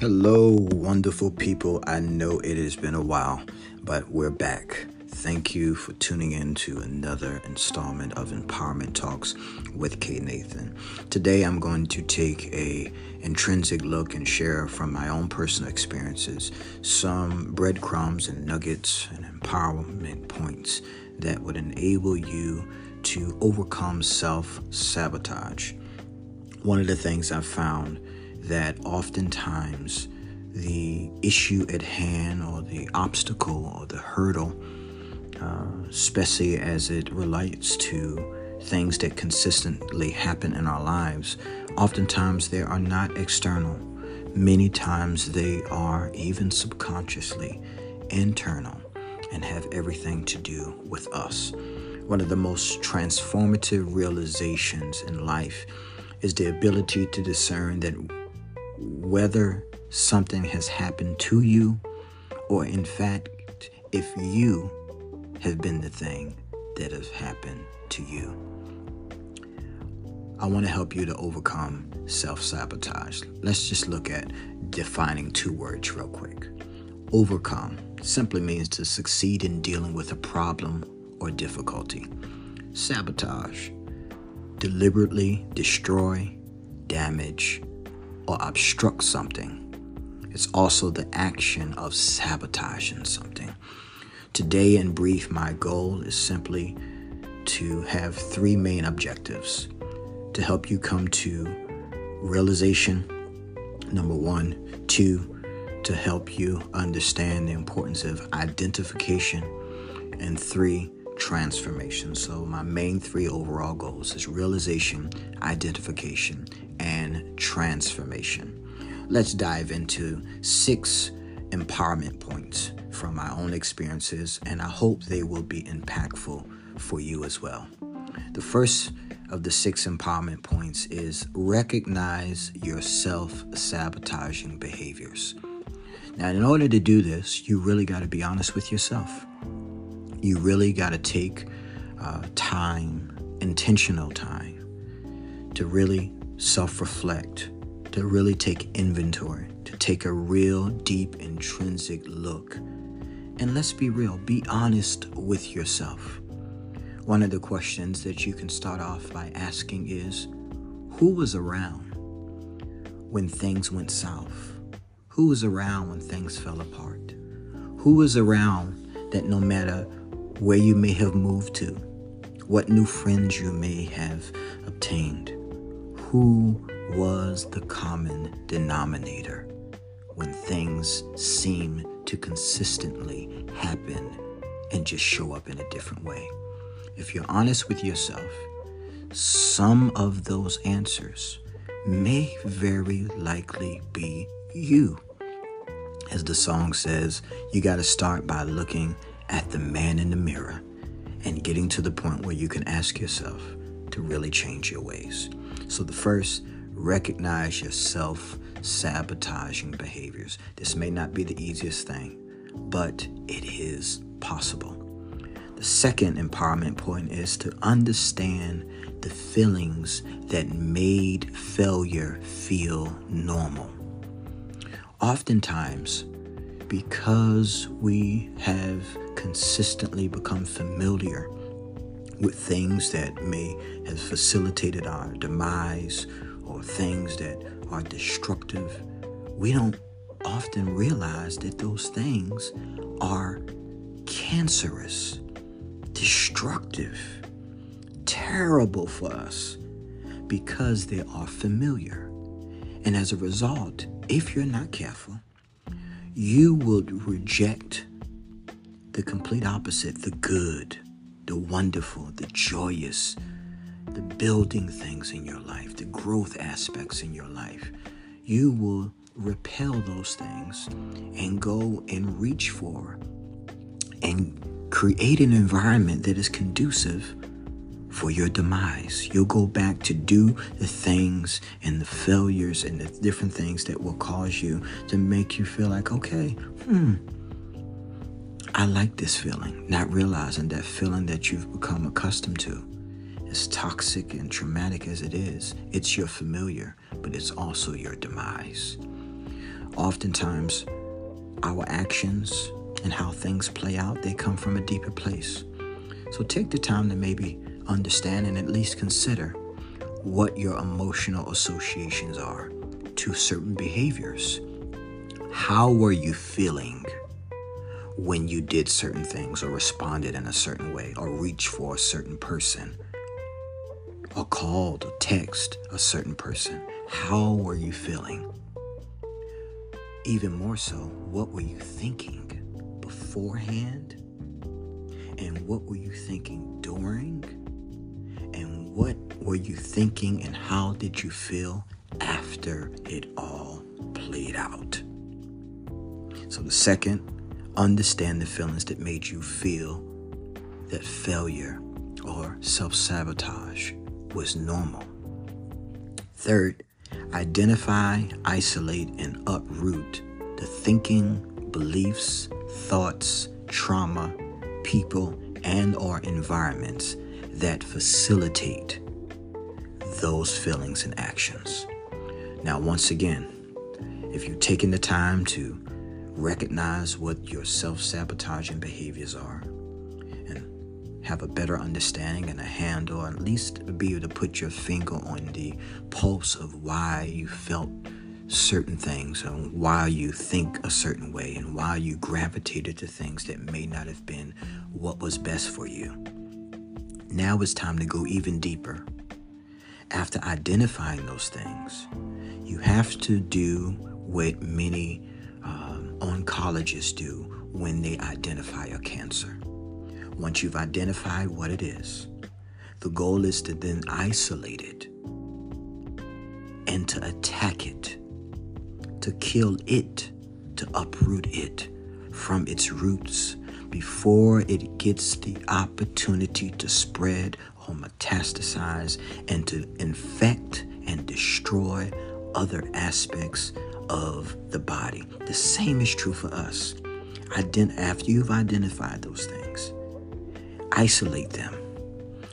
Hello, wonderful people. I know it has been a while, but we're back. Thank you for tuning in to another installment of Empowerment Talks with K. Nathan. Today I'm going to take a intrinsic look and share from my own personal experiences some breadcrumbs and nuggets and empowerment points that would enable you to overcome self-sabotage. One of the things I've found that oftentimes the issue at hand or the obstacle or the hurdle, uh, especially as it relates to things that consistently happen in our lives, oftentimes they are not external. Many times they are even subconsciously internal and have everything to do with us. One of the most transformative realizations in life is the ability to discern that whether something has happened to you or, in fact, if you have been the thing that has happened to you. I want to help you to overcome self sabotage. Let's just look at defining two words real quick. Overcome simply means to succeed in dealing with a problem or difficulty. Sabotage, deliberately destroy, damage, or obstruct something. It's also the action of sabotaging something. Today, in brief, my goal is simply to have three main objectives to help you come to realization. Number one, two, to help you understand the importance of identification, and three, transformation. So, my main three overall goals is realization, identification, and transformation. Let's dive into six empowerment points from my own experiences, and I hope they will be impactful for you as well. The first of the six empowerment points is recognize your self sabotaging behaviors. Now, in order to do this, you really got to be honest with yourself. You really got to take uh, time, intentional time, to really self reflect, to really take inventory, to take a real deep intrinsic look. And let's be real, be honest with yourself. One of the questions that you can start off by asking is Who was around when things went south? Who was around when things fell apart? Who was around that no matter where you may have moved to, what new friends you may have obtained, who was the common denominator when things seem to consistently happen and just show up in a different way. If you're honest with yourself, some of those answers may very likely be you. As the song says, you got to start by looking at the man in the mirror and getting to the point where you can ask yourself to really change your ways. So, the first, recognize your self sabotaging behaviors. This may not be the easiest thing, but it is possible. The second empowerment point is to understand the feelings that made failure feel normal. Oftentimes, because we have consistently become familiar with things that may have facilitated our demise or things that are destructive, we don't often realize that those things are cancerous, destructive, terrible for us because they are familiar. And as a result, if you're not careful, you will reject the complete opposite the good, the wonderful, the joyous, the building things in your life, the growth aspects in your life. You will repel those things and go and reach for and create an environment that is conducive for your demise. You'll go back to do the things and the failures and the different things that will cause you to make you feel like, okay, hmm, I like this feeling, not realizing that feeling that you've become accustomed to. As toxic and traumatic as it is, it's your familiar, but it's also your demise. oftentimes our actions and how things play out, they come from a deeper place. So take the time to maybe understand and at least consider what your emotional associations are to certain behaviors. How were you feeling when you did certain things or responded in a certain way or reached for a certain person or called or text a certain person? How were you feeling? Even more so, what were you thinking beforehand? And what were you thinking during? And what were you thinking and how did you feel after it all played out? So, the second, understand the feelings that made you feel that failure or self sabotage was normal. Third, Identify, isolate, and uproot the thinking, beliefs, thoughts, trauma, people, and or environments that facilitate those feelings and actions. Now, once again, if you've taken the time to recognize what your self-sabotaging behaviors are, and have a better understanding and a handle, at least be able to put your finger on the pulse of why you felt certain things and why you think a certain way and why you gravitated to things that may not have been what was best for you. Now it's time to go even deeper. After identifying those things, you have to do what many oncologists do when they identify a cancer. Once you've identified what it is, the goal is to then isolate it and to attack it, to kill it, to uproot it from its roots before it gets the opportunity to spread or metastasize and to infect and destroy other aspects of the body. The same is true for us. After you've identified those things, isolate them.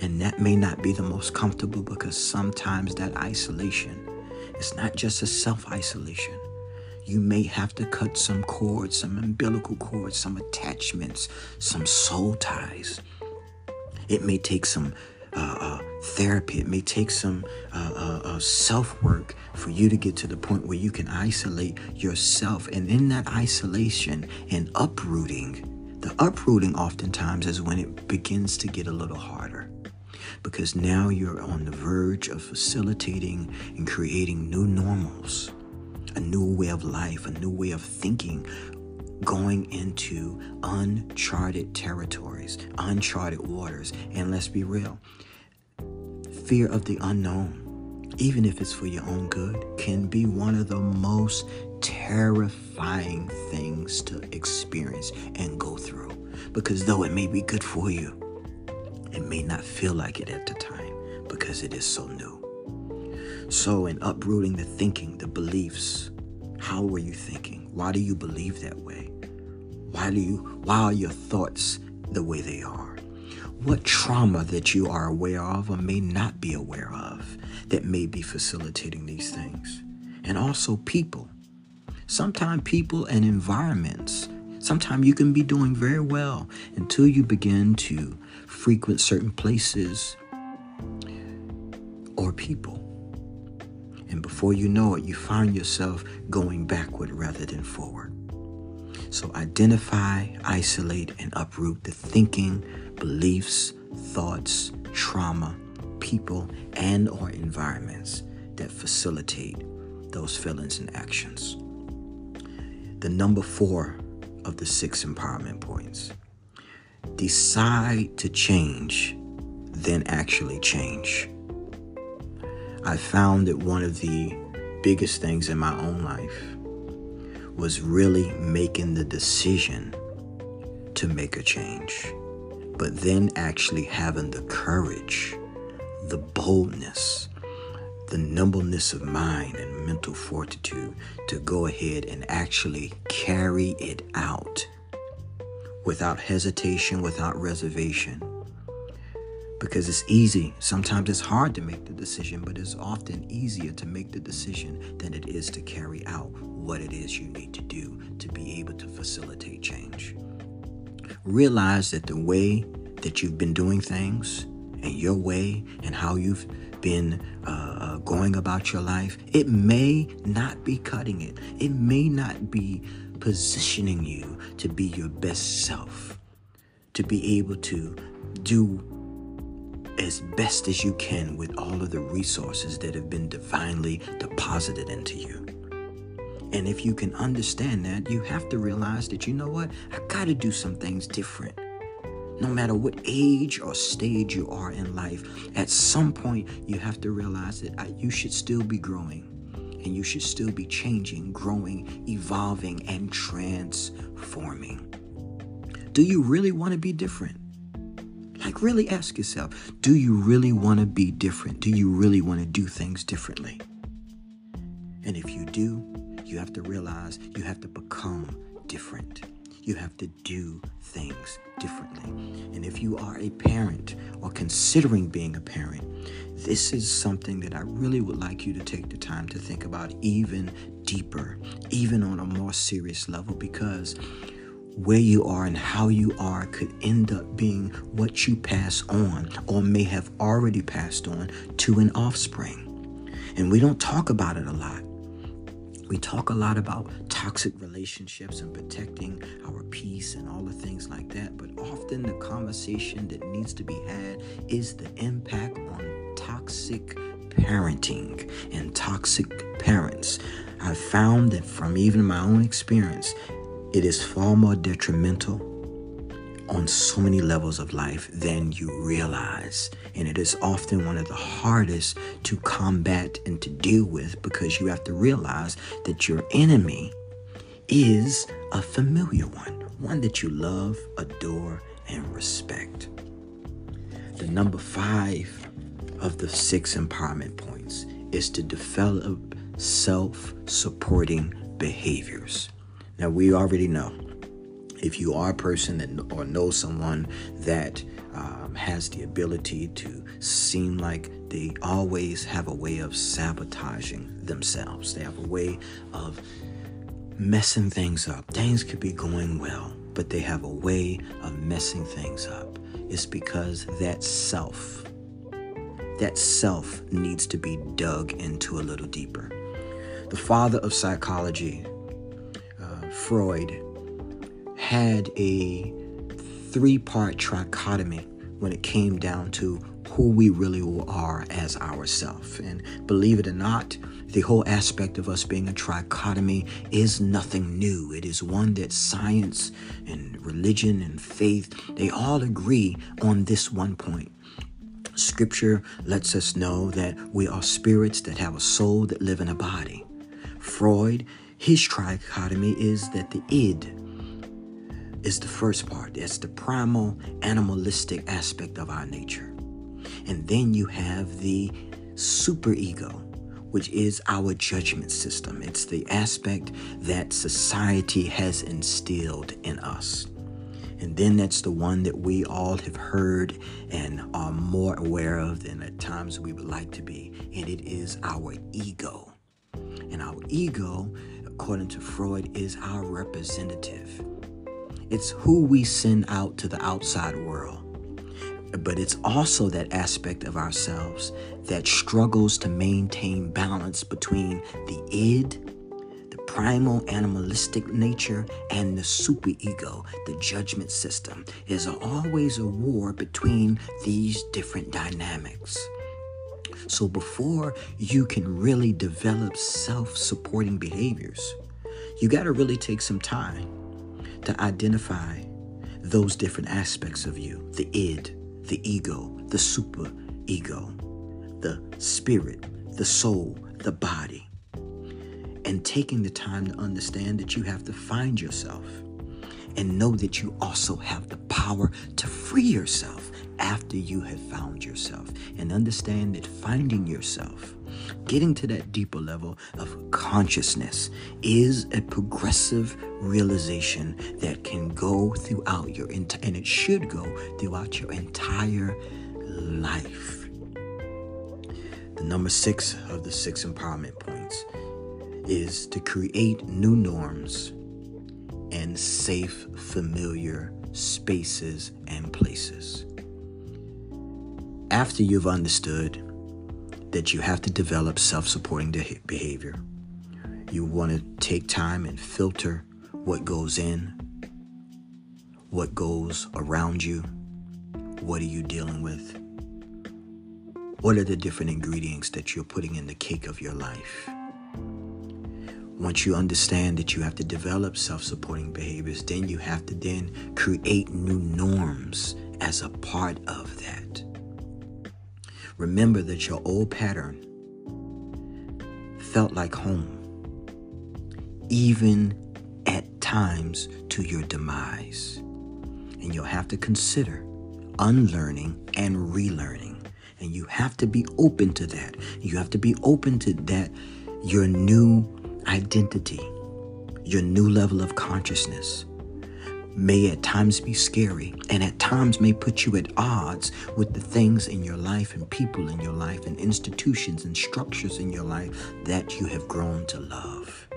And that may not be the most comfortable because sometimes that isolation is not just a self isolation. You may have to cut some cords, some umbilical cords, some attachments, some soul ties. It may take some uh, uh, therapy. It may take some uh, uh, uh self work for you to get to the point where you can isolate yourself. And in that isolation and uprooting, the uprooting oftentimes is when it begins to get a little harder because now you're on the verge of facilitating and creating new normals, a new way of life, a new way of thinking, going into uncharted territories, uncharted waters. And let's be real fear of the unknown, even if it's for your own good, can be one of the most terrifying things to experience and go through. Because though it may be good for you, it may not feel like it at the time because it is so new. So, in uprooting the thinking, the beliefs, how were you thinking? Why do you believe that way? Why do you why are your thoughts the way they are? What trauma that you are aware of or may not be aware of that may be facilitating these things? And also people. Sometimes people and environments. Sometimes you can be doing very well until you begin to frequent certain places or people. And before you know it, you find yourself going backward rather than forward. So identify, isolate, and uproot the thinking, beliefs, thoughts, trauma, people, and or environments that facilitate those feelings and actions the number four of the six empowerment points. Decide to change, then actually change. I found that one of the biggest things in my own life was really making the decision to make a change, but then actually having the courage, the boldness, the nimbleness of mind and mental fortitude to go ahead and actually carry it out without hesitation, without reservation. Because it's easy. Sometimes it's hard to make the decision, but it's often easier to make the decision than it is to carry out what it is you need to do to be able to facilitate change. Realize that the way that you've been doing things and your way and how you've been uh, uh, going about your life, it may not be cutting it. It may not be positioning you to be your best self, to be able to do as best as you can with all of the resources that have been divinely deposited into you. And if you can understand that, you have to realize that, you know what? I got to do some things different. No matter what age or stage you are in life, at some point you have to realize that uh, you should still be growing and you should still be changing, growing, evolving, and transforming. Do you really want to be different? Like, really ask yourself do you really want to be different? Do you really want to do things differently? And if you do, you have to realize you have to become different. You have to do things differently. And if you are a parent or considering being a parent, this is something that I really would like you to take the time to think about even deeper, even on a more serious level, because where you are and how you are could end up being what you pass on or may have already passed on to an offspring. And we don't talk about it a lot. We talk a lot about toxic relationships and protecting our peace and all the things like that, but often the conversation that needs to be had is the impact on toxic parenting and toxic parents. I've found that from even my own experience, it is far more detrimental on so many levels of life than you realize. And it is often one of the hardest to combat and to deal with because you have to realize that your enemy is a familiar one, one that you love, adore, and respect. The number five of the six empowerment points is to develop self supporting behaviors. Now, we already know if you are a person that or know someone that um, has the ability to seem like they always have a way of sabotaging themselves, they have a way of messing things up. Things could be going well, but they have a way of messing things up. It's because that self, that self needs to be dug into a little deeper. The father of psychology, Freud had a three part trichotomy when it came down to who we really are as ourself. And believe it or not, the whole aspect of us being a trichotomy is nothing new. It is one that science and religion and faith, they all agree on this one point. Scripture lets us know that we are spirits that have a soul that live in a body. Freud his trichotomy is that the id is the first part. That's the primal animalistic aspect of our nature. And then you have the superego, which is our judgment system. It's the aspect that society has instilled in us. And then that's the one that we all have heard and are more aware of than at times we would like to be. And it is our ego. And our ego according to Freud, is our representative. It's who we send out to the outside world. But it's also that aspect of ourselves that struggles to maintain balance between the id, the primal animalistic nature, and the superego, the judgment system. There's always a war between these different dynamics. So before you can really develop self supporting behaviors, you got to really take some time to identify those different aspects of you the id, the ego, the super ego, the spirit, the soul, the body. And taking the time to understand that you have to find yourself and know that you also have the power to free yourself after you have found yourself. And understand that finding yourself, getting to that deeper level of consciousness, is a progressive realization that can go throughout your entire, and it should go throughout your entire life. The number six of the six empowerment points is to create new norms and safe, familiar spaces and places. After you've understood that you have to develop self supporting behavior, you want to take time and filter what goes in, what goes around you, what are you dealing with, what are the different ingredients that you're putting in the cake of your life. Once you understand that you have to develop self-supporting behaviors, then you have to then create new norms as a part of that. Remember that your old pattern felt like home, even at times to your demise. And you'll have to consider unlearning and relearning. And you have to be open to that. You have to be open to that, your new identity, your new level of consciousness may at times be scary and at times may put you at odds with the things in your life and people in your life and institutions and structures in your life that you have grown to love.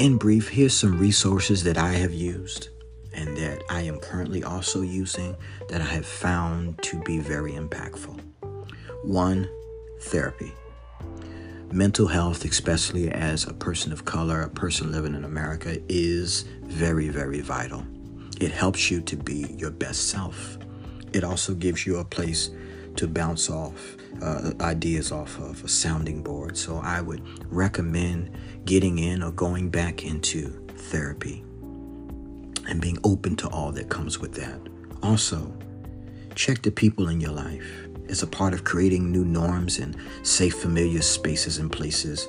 In brief, here's some resources that I have used and that I am currently also using that I have found to be very impactful. One, therapy mental health, especially as a person of color, a person living in America, is very, very vital. It helps you to be your best self. It also gives you a place to bounce off uh, ideas off of a sounding board. So I would recommend getting in or going back into therapy and being open to all that comes with that. Also, check the people in your life as a part of creating new norms and safe, familiar spaces and places.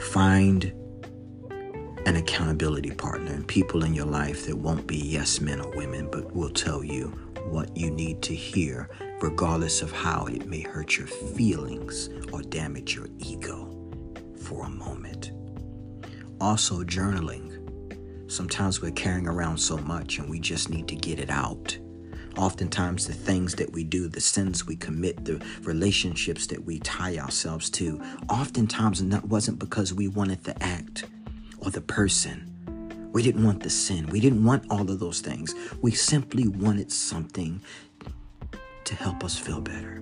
Find an accountability partner and people in your life that won't be yes men or women, but will tell you what you need to hear, regardless of how it may hurt your feelings or damage your ego for a moment. Also, journaling. Sometimes we're carrying around so much and we just need to get it out oftentimes the things that we do, the sins we commit, the relationships that we tie ourselves to, oftentimes that wasn't because we wanted the act or the person. We didn't want the sin. We didn't want all of those things. We simply wanted something to help us feel better.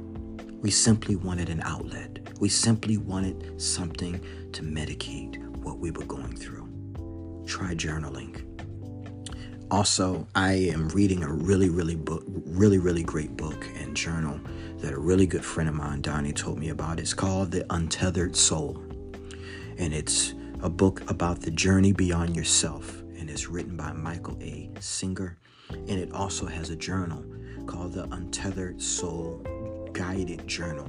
We simply wanted an outlet. We simply wanted something to medicate what we were going through. Try journaling. Also, I am reading a really, really book, really, really great book and journal that a really good friend of mine, Donnie, told me about. It's called The Untethered Soul. And it's a book about the journey beyond yourself. And it's written by Michael A. Singer. And it also has a journal called The Untethered Soul Guided Journal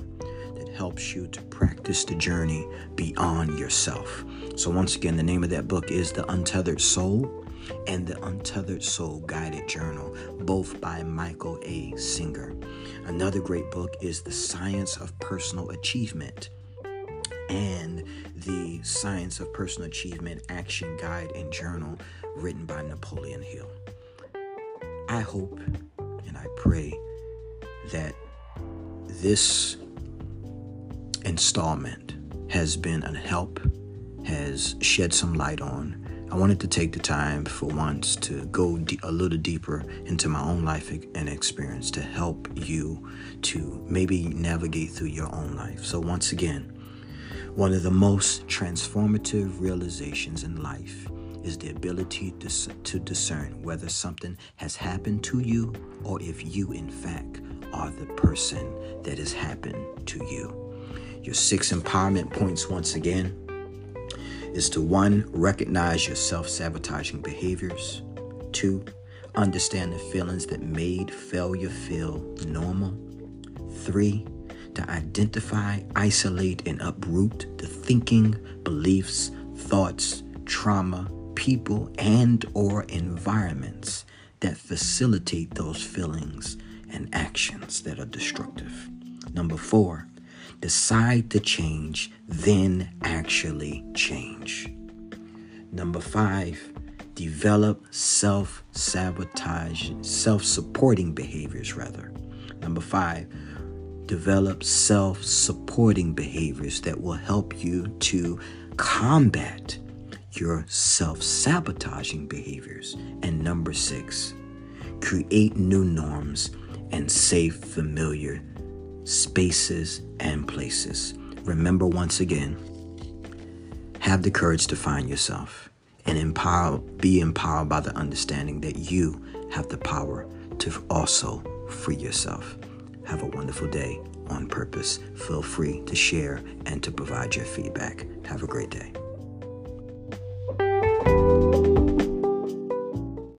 that helps you to practice the journey beyond yourself. So, once again, the name of that book is The Untethered Soul and The Untethered Soul Guided Journal, both by Michael A. Singer. Another great book is The Science of Personal Achievement and The Science of Personal Achievement Action Guide and Journal, written by Napoleon Hill. I hope and I pray that this installment has been a help, has shed some light on I wanted to take the time for once to go a little deeper into my own life and experience to help you to maybe navigate through your own life. So, once again, one of the most transformative realizations in life is the ability to, to discern whether something has happened to you or if you, in fact, are the person that has happened to you. Your six empowerment points, once again is to one, recognize your self sabotaging behaviors, two, understand the feelings that made failure feel normal, three, to identify, isolate, and uproot the thinking, beliefs, thoughts, trauma, people, and or environments that facilitate those feelings and actions that are destructive. Number four, decide to change, then actually change. Number five, develop self sabotage, self supporting behaviors, rather. Number five, develop self supporting behaviors that will help you to combat your self sabotaging behaviors. And number six, create new norms and safe, familiar spaces and places. Remember once again, have the courage to find yourself and empower, be empowered by the understanding that you have the power to also free yourself. Have a wonderful day on purpose. Feel free to share and to provide your feedback. Have a great day.